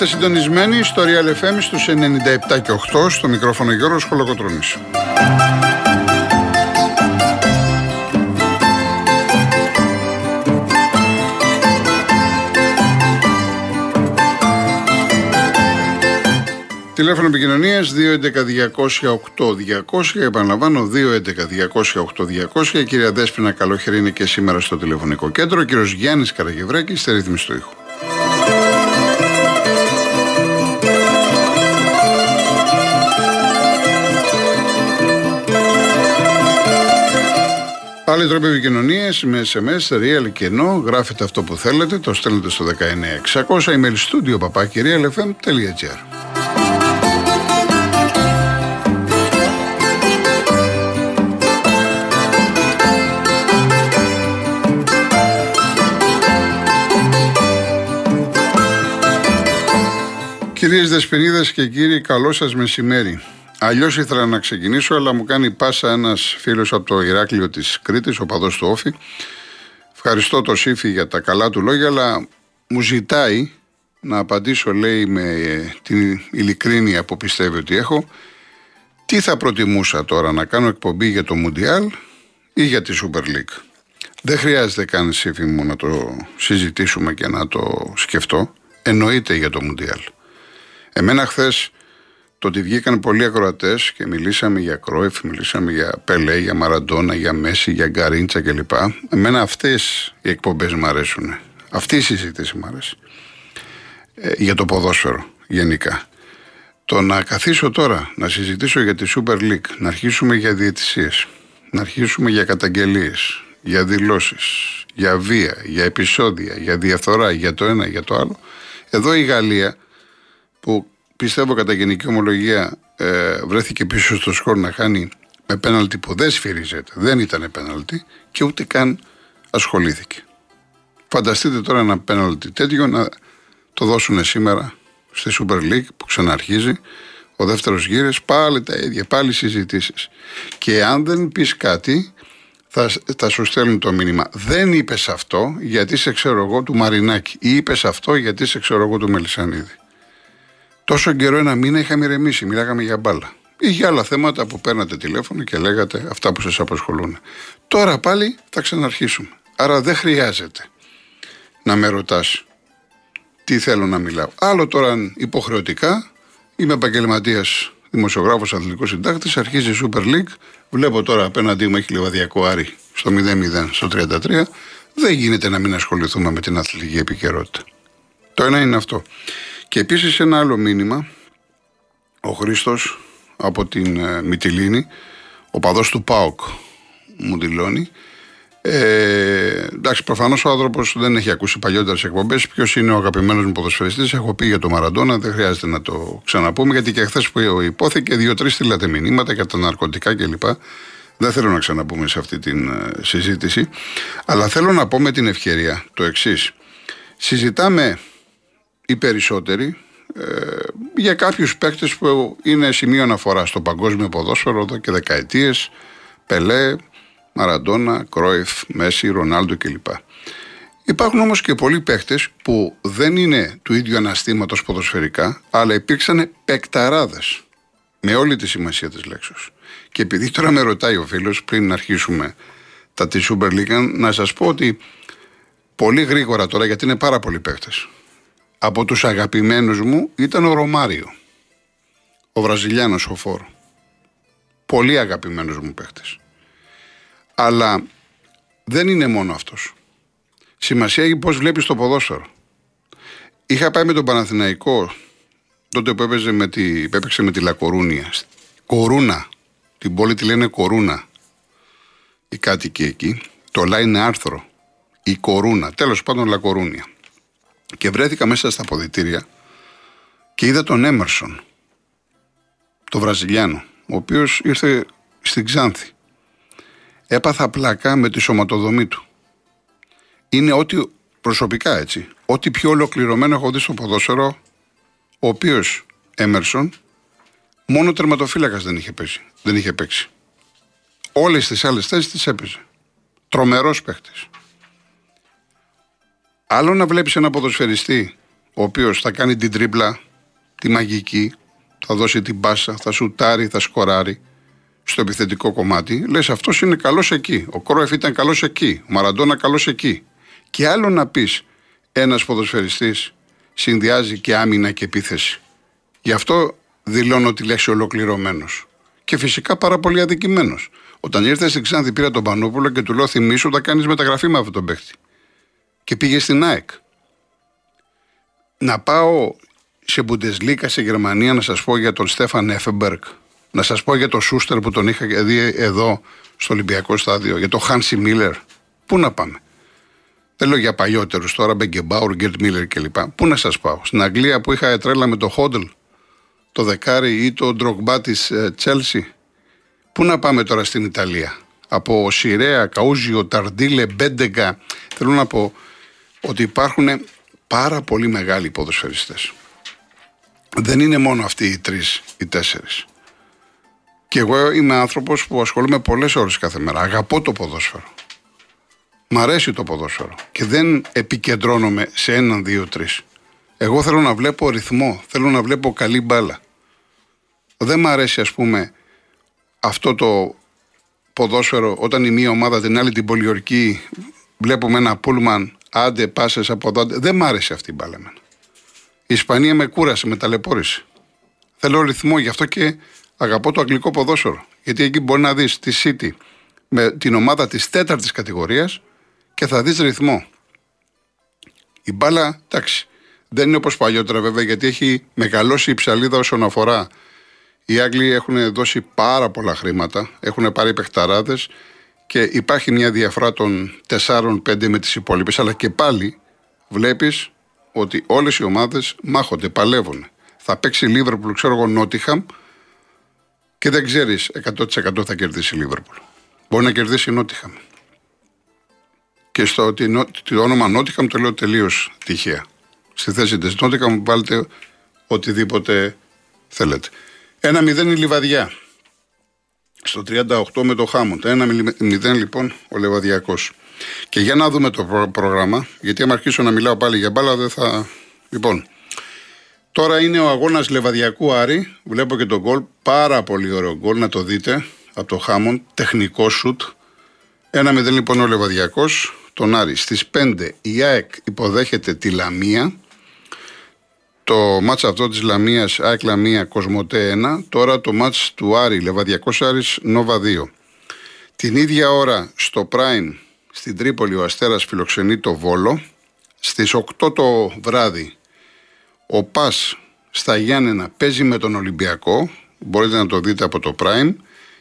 Είστε συντονισμένοι στο Real FM στους 97 και 8 στο μικρόφωνο Γιώργος Χολοκοτρώνης. Τηλέφωνο επικοινωνίας 211-208-200. Επαναλαμβάνω, 211-208-200. Η κυρία Δέσπινα Καλόχερη είναι και σήμερα στο τηλεφωνικό κέντρο. Ο κύριος Γιάννης Καραγευρέκη στη ρύθμιση του ήχου. Άλλοι τρόποι επικοινωνία με SMS, real και no. Γράφετε αυτό που θέλετε, το στέλνετε στο 19600 email studio παπάκι realfm.gr. Κυρίες Δεσποινίδε και κύριοι, καλό σας μεσημέρι. Αλλιώς ήθελα να ξεκινήσω, αλλά μου κάνει πάσα ένας φίλος από το Ηράκλειο της Κρήτης, ο παδός του Όφη. Ευχαριστώ το Σύφη για τα καλά του λόγια, αλλά μου ζητάει να απαντήσω, λέει, με την ειλικρίνεια που πιστεύει ότι έχω, τι θα προτιμούσα τώρα να κάνω εκπομπή για το Μουντιάλ ή για τη Super League; Δεν χρειάζεται καν Σύφη μου να το συζητήσουμε και να το σκεφτώ. Εννοείται για το Μουντιάλ. Εμένα χθες το ότι βγήκαν πολλοί ακροατές και μιλήσαμε για Κρόεφ, μιλήσαμε για Πελέ, για Μαραντόνα, για Μέση, για Γκαρίντσα κλπ. Εμένα αυτές οι εκπομπές μου αρέσουν. Αυτή η συζήτηση μου αρέσει. Ε, για το ποδόσφαιρο γενικά. Το να καθίσω τώρα να συζητήσω για τη Super League, να αρχίσουμε για διαιτησίες, να αρχίσουμε για καταγγελίες, για δηλώσεις, για βία, για επεισόδια, για διαφθορά, για το ένα, για το άλλο. Εδώ η Γαλλία που πιστεύω κατά γενική ομολογία ε, βρέθηκε πίσω στο σκορ να χάνει με πέναλτι που δεν σφυρίζεται, δεν ήταν πέναλτι και ούτε καν ασχολήθηκε. Φανταστείτε τώρα ένα πέναλτι τέτοιο να το δώσουν σήμερα στη Super League που ξαναρχίζει ο δεύτερος γύρες, πάλι τα ίδια, πάλι συζητήσεις. Και αν δεν πεις κάτι, θα, θα σου στέλνουν το μήνυμα. Δεν είπες αυτό γιατί σε ξέρω εγώ του Μαρινάκη ή είπες αυτό γιατί σε ξέρω εγώ του Μελισανίδη. Τόσο καιρό, ένα μήνα, είχαμε ηρεμήσει. Μιλάγαμε για μπάλα. Ή για άλλα θέματα που παίρνατε τηλέφωνο και λέγατε αυτά που σας απασχολούν. Τώρα πάλι θα ξαναρχίσουμε. Άρα δεν χρειάζεται να με ρωτάς τι θέλω να μιλάω. Άλλο τώρα υποχρεωτικά είμαι επαγγελματίας δημοσιογράφος, αθλητικός συντάκτης, αρχίζει η Super League. Βλέπω τώρα απέναντί μου έχει λεβαδιακό Άρη στο 0-0, στο 33. Δεν γίνεται να μην ασχοληθούμε με την αθλητική επικαιρότητα. Το ένα είναι αυτό. Και επίσης ένα άλλο μήνυμα, ο Χρήστος από την ε, Μυτιλίνη, ο παδός του ΠΑΟΚ μου δηλώνει, ε, εντάξει, προφανώς ο άνθρωπος δεν έχει ακούσει παλιότερες εκπομπές. Ποιος είναι ο αγαπημένος μου ποδοσφαιριστής, έχω πει για το Μαραντόνα, δεν χρειάζεται να το ξαναπούμε, γιατί και χθες που υπόθηκε, δύο-τρεις στείλατε μηνύματα για τα ναρκωτικά κλπ. Δεν θέλω να ξαναπούμε σε αυτή τη ε, συζήτηση. Αλλά θέλω να πω με την ευκαιρία το εξής. Συζητάμε οι περισσότεροι ε, για κάποιους παίκτες που είναι σημείο αναφορά στο παγκόσμιο ποδόσφαιρο εδώ και δεκαετίες Πελέ, Μαραντόνα, Κρόιφ, Μέση, Ρονάλντο κλπ. Υπάρχουν όμως και πολλοί παίκτες που δεν είναι του ίδιου αναστήματος ποδοσφαιρικά αλλά υπήρξαν παικταράδες με όλη τη σημασία της λέξης. Και επειδή τώρα με ρωτάει ο φίλος πριν να αρχίσουμε τα τη Super League να σας πω ότι πολύ γρήγορα τώρα γιατί είναι πάρα πολλοί παίκτες από τους αγαπημένους μου ήταν ο Ρωμάριο. Ο Βραζιλιάνος ο Φόρ. Πολύ αγαπημένος μου παίχτης. Αλλά δεν είναι μόνο αυτός. Σημασία έχει πώς βλέπεις το ποδόσφαιρο. Είχα πάει με τον Παναθηναϊκό τότε που έπαιζε με τη, έπαιξε με τη Λακορούνια. Κορούνα. Την πόλη τη λένε Κορούνα. Οι κάτοικοι εκεί. Το λά είναι άρθρο. Η Κορούνα. Τέλος πάντων Λακορούνια. Και βρέθηκα μέσα στα αποδητήρια και είδα τον Έμερσον, τον Βραζιλιάνο, ο οποίος ήρθε στην Ξάνθη. Έπαθα πλάκα με τη σωματοδομή του. Είναι ό,τι προσωπικά έτσι, ό,τι πιο ολοκληρωμένο έχω δει στο ποδόσφαιρο, ο οποίος Έμερσον μόνο τερματοφύλακας δεν είχε παίξει. Δεν είχε παίξει. Όλες τις άλλες θέσεις τις έπαιζε. Τρομερός παίχτης. Άλλο να βλέπεις ένα ποδοσφαιριστή ο οποίος θα κάνει την τρίπλα, τη μαγική, θα δώσει την πάσα, θα σουτάρει, θα σκοράρει στο επιθετικό κομμάτι, λες αυτός είναι καλός εκεί. Ο Κρόεφ ήταν καλός εκεί. Ο Μαραντόνα καλός εκεί. Και άλλο να πεις ένας ποδοσφαιριστής συνδυάζει και άμυνα και επίθεση. Γι' αυτό δηλώνω τη λέξη ολοκληρωμένος. Και φυσικά πάρα πολύ αδικημένος. Όταν ήρθες στην Ξάνθη, πήρα τον Πανόπουλο και του λέω: Θυμήσου, θα κάνεις μεταγραφή με αυτόν τον παίχτη. Και πήγε στην ΑΕΚ. Να πάω σε Μπουντεσλίκα σε Γερμανία να σας πω για τον Στέφαν Εφεμπερκ. Να σας πω για τον Σούστερ που τον είχα δει εδώ στο Ολυμπιακό Στάδιο. Για τον Χάνσι Μίλλερ. Πού να πάμε; Δεν λέω για παλιότερους τώρα, Μπεγκεμπάουρ, Γκέρτ Μίλλερ κλπ. Πού να σας πάω; Στην Αγγλία που είχα τρέλα με το Χόντελ, το δεκάρι ή το Ντρογμπά της Τσέλσι. Πού να πάμε τώρα στην Ιταλία; Από Σιρέα, Καούζιο, Ταρντέλι, Μπέτεγκα. Θέλω να πω ότι υπάρχουν πάρα πολύ μεγάλοι ποδοσφαιριστές. Δεν είναι μόνο αυτοί οι τρεις ή τέσσερις. Και εγώ είμαι άνθρωπος που ασχολούμαι πολλές ώρες κάθε μέρα. Αγαπώ το ποδόσφαιρο. Μ' αρέσει το ποδόσφαιρο. Και δεν επικεντρώνομαι σε έναν, δύο, τρεις. Εγώ θέλω να βλέπω ρυθμό. Θέλω να βλέπω καλή μπάλα. Δεν μ' αρέσει, ας πούμε, αυτό το ποδόσφαιρο όταν η μία ομάδα την άλλη την πολιορκή βλέπουμε ένα πούλμαν, άντε, πάσες από εδώ. Δεν μ' άρεσε αυτή η μπάλα εμένα. Η Ισπανία με κούρασε, με ταλαιπώρησε. Θέλω ρυθμό, γι' αυτό και αγαπώ το αγγλικό ποδόσφαιρο. Γιατί εκεί μπορεί να δεις τη City με την ομάδα της τέταρτης κατηγορίας και θα δεις ρυθμό. Η μπάλα, εντάξει, δεν είναι όπως παλιότερα βέβαια, γιατί έχει μεγαλώσει η ψαλίδα όσον αφορά. Οι Άγγλοι έχουν δώσει πάρα πολλά χρήματα, έχουν πάρει παιχταράδες και υπάρχει μια διαφορά των 4-5 με τις υπόλοιπες. Αλλά και πάλι βλέπεις ότι όλες οι ομάδες μάχονται, παλεύουν. Θα παίξει η Λίβερπουλ, ξέρω εγώ, Νότιχαμ και δεν ξέρεις 100% θα κερδίσει η Λίβερπουλ. Μπορεί να κερδίσει η Νότιχαμ. Και στο το όνομα Νότιχαμ το λέω τελείως τυχαία. Στη θέση της Νότιχαμ βάλετε οτιδήποτε θέλετε. Ένα μηδέν η Λιβαδιά. Στο 38 με το Χάμοντ. Ένα μηδέν λοιπόν ο Λεβαδιακός. Και για να δούμε το πρόγραμμα, γιατί άμα αρχίσω να μιλάω πάλι για μπάλα δεν θα. Λοιπόν, τώρα είναι ο αγώνας Λεβαδιακού Άρη. Βλέπω και τον γκολ. Πάρα πολύ ωραίο γκολ, να το δείτε από το Χάμον. Τεχνικό σουτ. Ένα μηδέν λοιπόν ο Λεβαδιακός, τον Άρη. Στις 5 η ΑΕΚ υποδέχεται τη Λαμία. Το μάτς αυτό της Λαμίας, ΑΕΚ Λαμία, Κοσμοτέ 1. Τώρα το μάτς του Άρη, Λεβαδιακός Άρης, Νόβα 2. Την ίδια ώρα στο Prime στην Τρίπολη ο Αστέρας φιλοξενεί το Βόλο. Στις 8 το βράδυ ο Πας στα Γιάννενα παίζει με τον Ολυμπιακό. Μπορείτε να το δείτε από το Prime.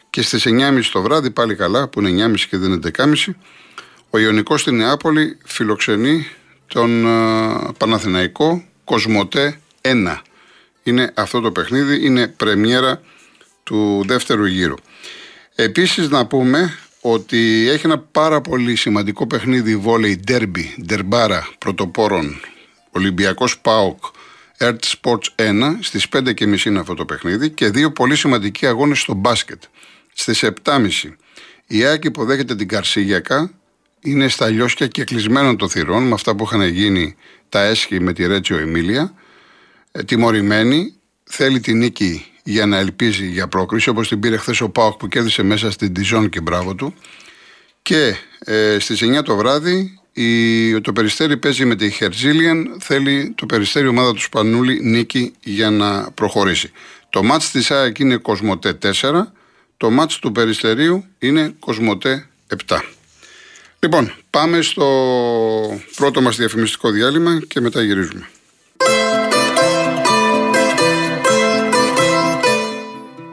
Και στις 9.30 το βράδυ πάλι καλά που είναι 9.30 και δεν είναι 10.30 ο Ιωνικός στη Νεάπολη φιλοξενεί τον uh, Παναθηναϊκό Κοσμοτέ 1. Είναι αυτό το παιχνίδι, είναι πρεμιέρα του δεύτερου γύρου. Επίσης να πούμε ότι έχει ένα πάρα πολύ σημαντικό παιχνίδι βόλεϊ ντέρμπι, ντερμπάρα πρωτοπόρων Ολυμπιακός ΠΑΟΚ Earth Sports 1 στις 5.30 είναι αυτό το παιχνίδι και δύο πολύ σημαντικοί αγώνες στο μπάσκετ. Στις 7.30 η Άκη υποδέχεται την Καρσίγιακα, είναι στα λιώσια και κλεισμένων των θυρών με αυτά που είχαν γίνει τα έσχη με τη Ρέτσιο Εμίλια. Ε, τιμωρημένη, θέλει την νίκη για να ελπίζει για πρόκριση, όπως την πήρε χθες ο Πάοκ που κέρδισε μέσα στην Τιζόν και μπράβο του. Και ε, στις 9 το βράδυ η, το Περιστέρι παίζει με τη Χερζίλιαν. Θέλει το Περιστέρι ομάδα του Σπανούλη νίκη για να προχωρήσει. Το μάτς της ΑΕΚ είναι Κοσμοτέ 4. Το μάτς του Περιστερίου είναι Κοσμοτέ 7. Λοιπόν, πάμε στο πρώτο μας διαφημιστικό διάλειμμα και μετά γυρίζουμε.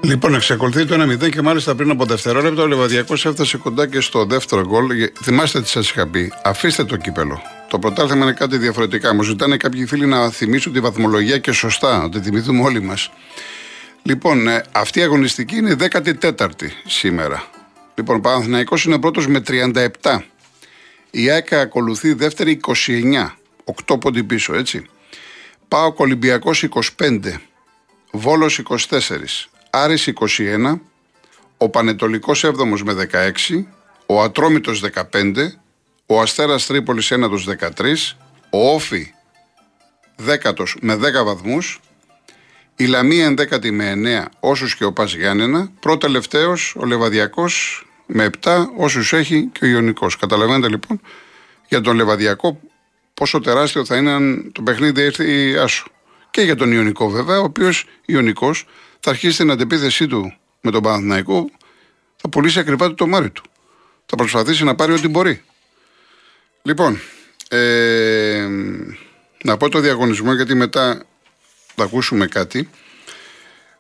Λοιπόν, εξακολουθεί το 1-0 και μάλιστα πριν από δευτερόλεπτα ο Λεβαδιακός έφτασε κοντά και στο δεύτερο γκολ. Θυμάστε τι σας είχα πει. Αφήστε το κύπελο. Το πρωτάθλημα είναι κάτι διαφορετικά. Μου ζητάνε κάποιοι φίλοι να θυμίσουν τη βαθμολογία και σωστά, να τη θυμηθούμε όλοι μας. Λοιπόν, ε, αυτή η αγωνιστική είναι 14η σήμερα. Λοιπόν, ο Παναθηναϊκός είναι πρώτος με 37. Η ΑΕΚ ακολουθεί δεύτερη 29. 8 πόντι πίσω, έτσι. Πάω Ολυμπιακός 25. Βόλος 24. Άρης 21, ο Πανετολικός 7 με 16, ο Ατρόμητος 15, ο Αστέρας Τρίπολης ένατος 13, ο Όφη δέκατος με 10 βαθμούς, η Λαμία ενδέκατη με 9 όσους και ο Πας Γιάννενα, προτελευταίος ο Λεβαδιακός με 7 όσους έχει και ο Ιωνικός. Καταλαβαίνετε λοιπόν για τον Λεβαδιακό πόσο τεράστιο θα είναι αν το παιχνίδι έρθει άσο. Και για τον Ιωνικό βέβαια, ο οποίος Ιωνικός θα αρχίσει την αντεπίθεσή του με τον Παναθηναϊκό, θα πουλήσει ακριβά το μάρι του. Θα προσπαθήσει να πάρει ό,τι μπορεί. Λοιπόν, ε, να πω το διαγωνισμό γιατί μετά θα ακούσουμε κάτι.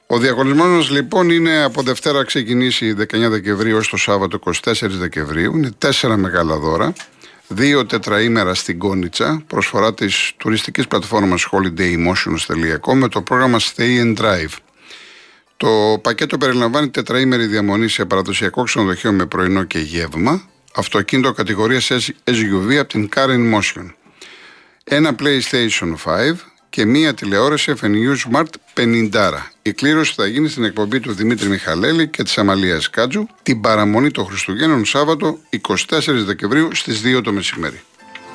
Ο διαγωνισμός μα λοιπόν είναι από Δευτέρα ξεκινήσει 19 Δεκεμβρίου ως το Σάββατο 24 Δεκεμβρίου. Είναι τέσσερα μεγάλα δώρα. Δύο τετραήμερα στην Κόνιτσα, προσφορά της τουριστικής πλατφόρμας holidaymotions.com με το πρόγραμμα Stay and Drive. Το πακέτο περιλαμβάνει τετραήμερη διαμονή σε παραδοσιακό ξενοδοχείο με πρωινό και γεύμα, αυτοκίνητο κατηγορίας SUV από την Karen Motion. Ένα PlayStation 5 και μία τηλεόραση FNU Smart 50. Η κλήρωση θα γίνει στην εκπομπή του Δημήτρη Μιχαλέλη και της Αμαλίας Κάτζου την παραμονή των Χριστουγέννων Σάββατο 24 Δεκεμβρίου στις 2 το μεσημέρι.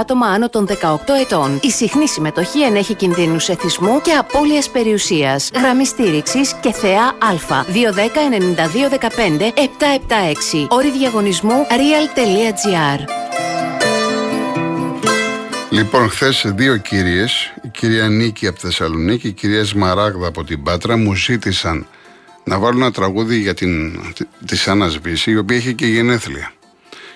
άτομα άτομα άνω των 18 ετών. Η συχνή συμμετοχή ενέχει κινδύνους εθισμού και απώλειας περιουσίας. Γραμμή στήριξης και θεά Α. 210-9215-776. Όρη διαγωνισμού real.gr. Λοιπόν, χθες δύο κυρίες, η κυρία Νίκη από Θεσσαλονίκη και η κυρία Σμαράγδα από την Πάτρα, μου ζήτησαν να βάλουν ένα τραγούδι για την, τη Άννα η οποία έχει και γενέθλια.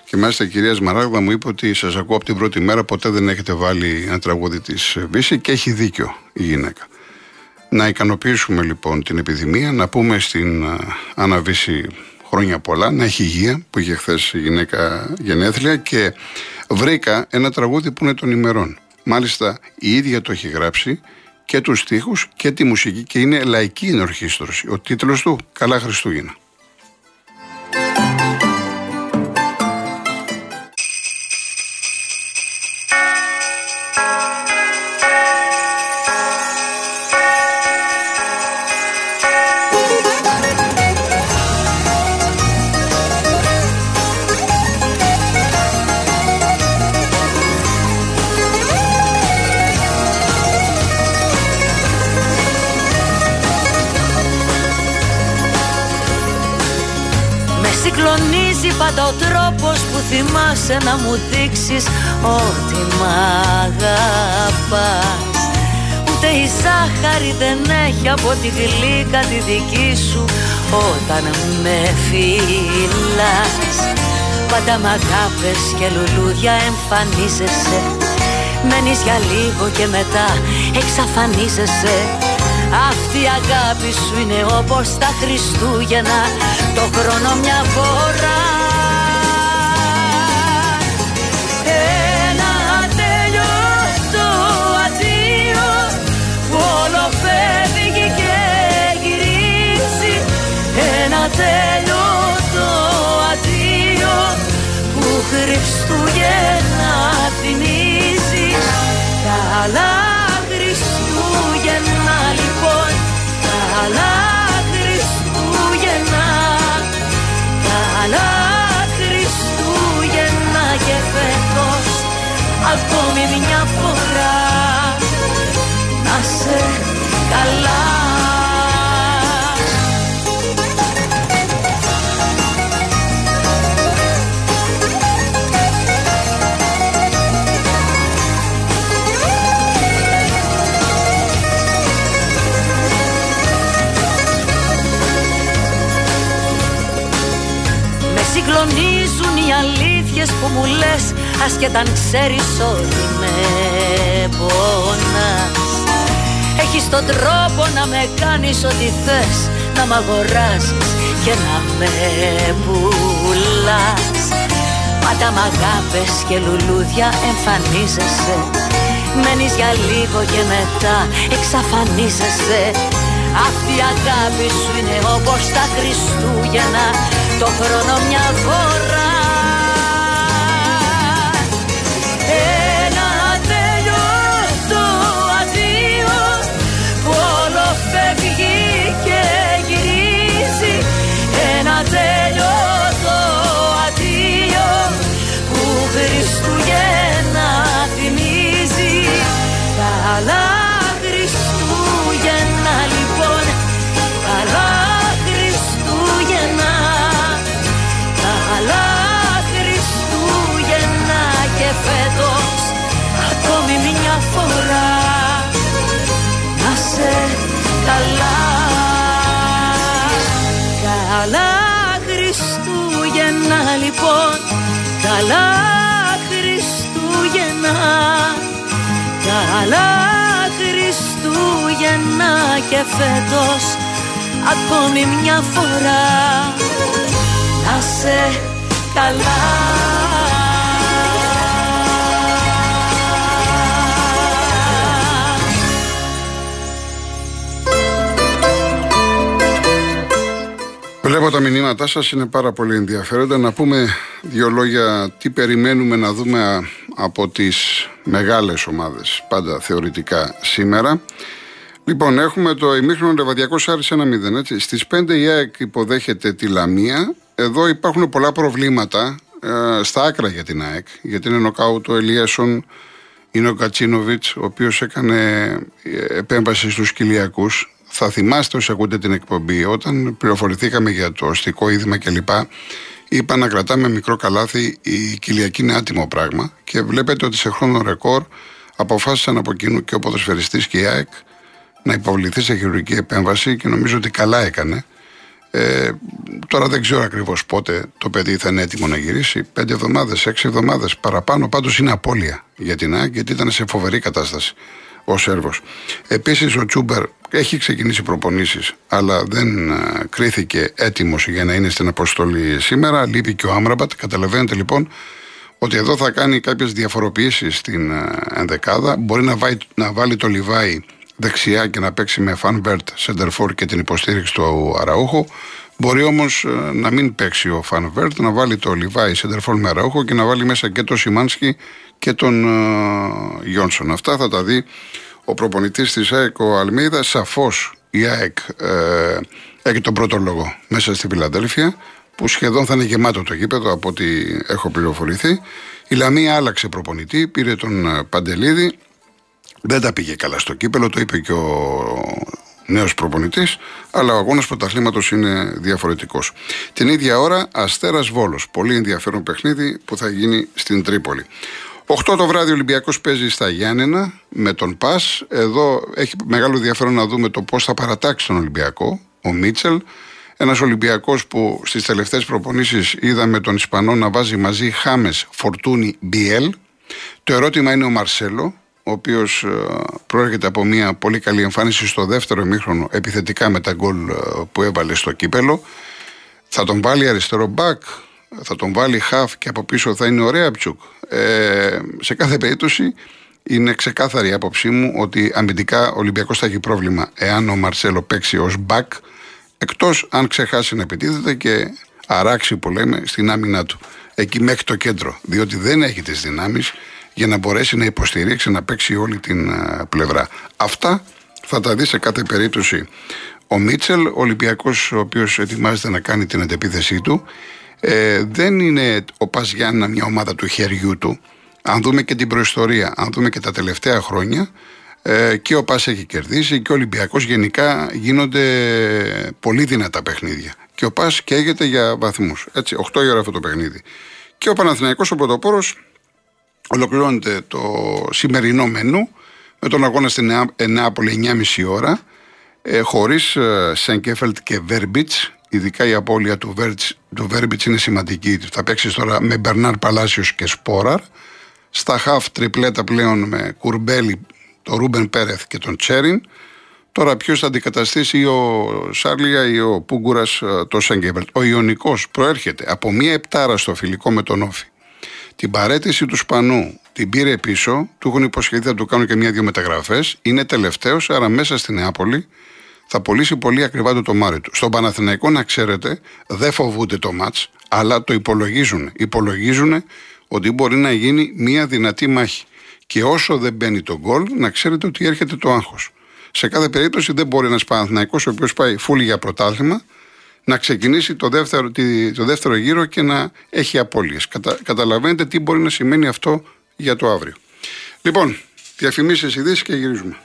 Και μάλιστα η κυρία Σμαράγδα μου είπε ότι σας ακούω από την πρώτη μέρα, ποτέ δεν έχετε βάλει ένα τραγούδι της Βύση και έχει δίκιο η γυναίκα. Να ικανοποιήσουμε λοιπόν την επιδημία, να πούμε στην Άννα χρόνια πολλά, να έχει υγεία, που είχε χθες η γυναίκα γενέθλια και βρήκα ένα τραγούδι που είναι των ημερών. Μάλιστα η ίδια το έχει γράψει και τους στίχους και τη μουσική και είναι λαϊκή ενορχήστρωση. Ο τίτλος του «Καλά Χριστούγεννα». Μου δείξεις ότι μ' αγαπάς. Ούτε η ζάχαρη δεν έχει από τη γλύκα τη δική σου όταν με φυλάς. Πάντα μ' αγάπες και λουλούδια εμφανίζεσαι. Μένεις για λίγο και μετά εξαφανίζεσαι. Αυτή η αγάπη σου είναι όπως τα Χριστούγεννα. Το χρόνο μια φορά Ένα συγκλονίζουν οι αλήθειες που μου λες Ασχετά αν ξέρεις ότι με πονάς. Έχεις τον τρόπο να με κάνεις ό,τι θες Να μ' αγοράσεις και να με πουλάς. Πάντα μ' αγάπες και λουλούδια εμφανίζεσαι. Μένεις για λίγο και μετά εξαφανίζεσαι. Αυτή η αγάπη σου είναι όπως τα Χριστούγεννα Το χρόνο μια φορά Καλά Χριστούγεννα Καλά Χριστούγεννα και φέτος ακόμη μια φορά. Να σε καλά Βλέπω τα μηνύματά σας είναι πάρα πολύ ενδιαφέροντα. Να πούμε δύο λόγια τι περιμένουμε να δούμε από τις μεγάλες ομάδες, πάντα θεωρητικά σήμερα. Λοιπόν, έχουμε το ημίχρονο Λεβαδιακό Άρης 1-0. Έτσι. Στις 5 η ΑΕΚ υποδέχεται τη Λαμία. Εδώ υπάρχουν πολλά προβλήματα ε, στα άκρα για την ΑΕΚ. Γιατί είναι νοκάουτ ο Ελίασον, είναι ο Κατσίνοβιτς, ο οποίος έκανε ε, επέμβαση στους κοιλιακού. Θα θυμάστε όσοι ακούτε την εκπομπή, όταν πληροφορηθήκαμε για το αστικό είδημα κλπ. Είπα να κρατάμε μικρό καλάθι, η κοιλιακή είναι άτιμο πράγμα. Και βλέπετε ότι σε χρόνο ρεκόρ αποφάσισαν από κοινού και ο ποδοσφαιριστής και η ΑΕΚ να υποβληθεί σε χειρουργική επέμβαση και νομίζω ότι καλά έκανε. Ε, τώρα δεν ξέρω ακριβώς πότε το παιδί θα είναι έτοιμο να γυρίσει. Πέντε εβδομάδες, έξι εβδομάδες παραπάνω. Πάντως είναι απώλεια για την ΑΕΚ γιατί ήταν σε φοβερή κατάσταση ο Σέρβος. Επίσης ο Τσούμπερ έχει ξεκινήσει προπονήσεις, αλλά δεν ε, κρίθηκε έτοιμος για να είναι στην αποστολή σήμερα. Λείπει και ο Άμραμπατ. Καταλαβαίνετε λοιπόν ότι εδώ θα κάνει κάποιες διαφοροποιήσεις στην ε, ενδεκάδα. Μπορεί να, βάλει, να βάλει το Λιβάη δεξιά και να παίξει με Φαν Βέερτ, σέντερ φορ και την υποστήριξη του Αραούχο. Μπορεί όμως ε, να μην παίξει ο Φαν Βέερτ, να βάλει το Λιβάη, σέντερ φορ με Αραούχο και να βάλει μέσα και τον Σιμάνσκι και τον uh, Γιόνσον. Αυτά θα τα δει ο προπονητής της ΑΕΚ, ο Αλμίδα. Σαφώς η ΑΕΚ ε, έχει τον πρώτο λόγο μέσα στη Φιλαδέλφια, που σχεδόν θα είναι γεμάτο το γήπεδο από ό,τι έχω πληροφορηθεί. Η Λαμία άλλαξε προπονητή, πήρε τον ε, Παντελίδη. Δεν τα πήγε καλά στο κύπελο, το είπε και ο νέος προπονητής, αλλά ο αγώνας πρωταθλήματος είναι διαφορετικός. Την ίδια ώρα, Αστέρας Βόλος. Πολύ ενδιαφέρον παιχνίδι που θα γίνει στην Τρίπολη. 8 το βράδυ ο Ολυμπιακός παίζει στα Γιάννενα με τον Πας. Εδώ έχει μεγάλο ενδιαφέρον να δούμε το πώς θα παρατάξει τον Ολυμπιακό, ο Μίτσελ. Ένας Ολυμπιακός που στις τελευταίες προπονήσεις είδαμε τον Ισπανό να βάζει μαζί Χάμες, Φορτούνι, Μπιέλ. Το ερώτημα είναι ο Μαρσέλο, ο οποίος ε, προέρχεται από μια πολύ καλή εμφάνιση στο δεύτερο ημίχρονο επιθετικά με τα γκολ ε, που έβαλε στο κύπελο. Θα τον βάλει αριστερό μπακ, θα τον βάλει χαφ και από πίσω θα είναι ωραία Ρέαπτσουκ. Ε, σε κάθε περίπτωση είναι ξεκάθαρη η άποψή μου ότι αμυντικά ο Ολυμπιακός θα έχει πρόβλημα εάν ο Μαρσέλο παίξει ως μπακ εκτός αν ξεχάσει να επιτίθεται και αράξει που λέμε στην άμυνά του. Εκεί μέχρι το κέντρο, διότι δεν έχει τις δυνάμεις για να μπορέσει να υποστηρίξει, να παίξει όλη την ε, πλευρά. Αυτά θα τα δει σε κάθε περίπτωση ο Μίτσελ, ο Ολυμπιακός ο οποίος ετοιμάζεται να κάνει την αντεπίθεσή του ε, δεν είναι ο Παζιάννα μια ομάδα του χεριού του. Αν δούμε και την προϊστορία, αν δούμε και τα τελευταία χρόνια, ε, και ο Πας έχει κερδίσει και ο Ολυμπιακός γενικά γίνονται πολύ δυνατά παιχνίδια. Και ο Πας καίγεται για βαθμούς. Έτσι, 8 η ώρα αυτό το παιχνίδι. Και ο Παναθηναϊκός ο Πρωτοπόρος ολοκληρώνεται το σημερινό μενού με τον αγώνα στην Νεάπολη 9.30 ώρα ε, χωρίς ε, Σένκεφελντ και Βέρμπιτς ειδικά η απώλεια του, Βέρτς, του Βέρμπιτς είναι σημαντική. Θα παίξει τώρα με Μπερνάρ Παλάσιος και Σπόραρ. Στα χαφ τριπλέτα πλέον με Κουρμπέλη, τον Ρούμπεν Πέρεθ και τον Τσέριν. Τώρα ποιος θα αντικαταστήσει ή ο Σάρλια ή ο Πούγγουρας ε, το Σένκεφελντ. Ο Ιωνικός προέρχεται από μία επτάρα στο φιλικό με τον ΟΦΗ. Την παρέτηση του Σπανού την πήρε πίσω, του έχουν υποσχεθεί να του κάνουν και μία-δύο μεταγραφές. Είναι τελευταίος, άρα μέσα στην Νεάπολη θα πωλήσει πολύ ακριβά το τομάρι του. Στον Παναθηναϊκό, να ξέρετε, δεν φοβούνται το μάτς, αλλά το υπολογίζουν. Υπολογίζουν ότι μπορεί να γίνει μία δυνατή μάχη. Και όσο δεν μπαίνει το γκολ, να ξέρετε ότι έρχεται το άγχος. Σε κάθε περίπτωση δεν μπορεί ένας Παναθηναϊκός, ο οποίος πάει φούλη για πρωτάθλημα, να ξεκινήσει το δεύτερο, το δεύτερο γύρο και να έχει απώλειες. Κατα, καταλαβαίνετε τι μπορεί να σημαίνει αυτό για το αύριο. Λοιπόν, διαφημίσεις ειδήσεις και γυρίζουμε.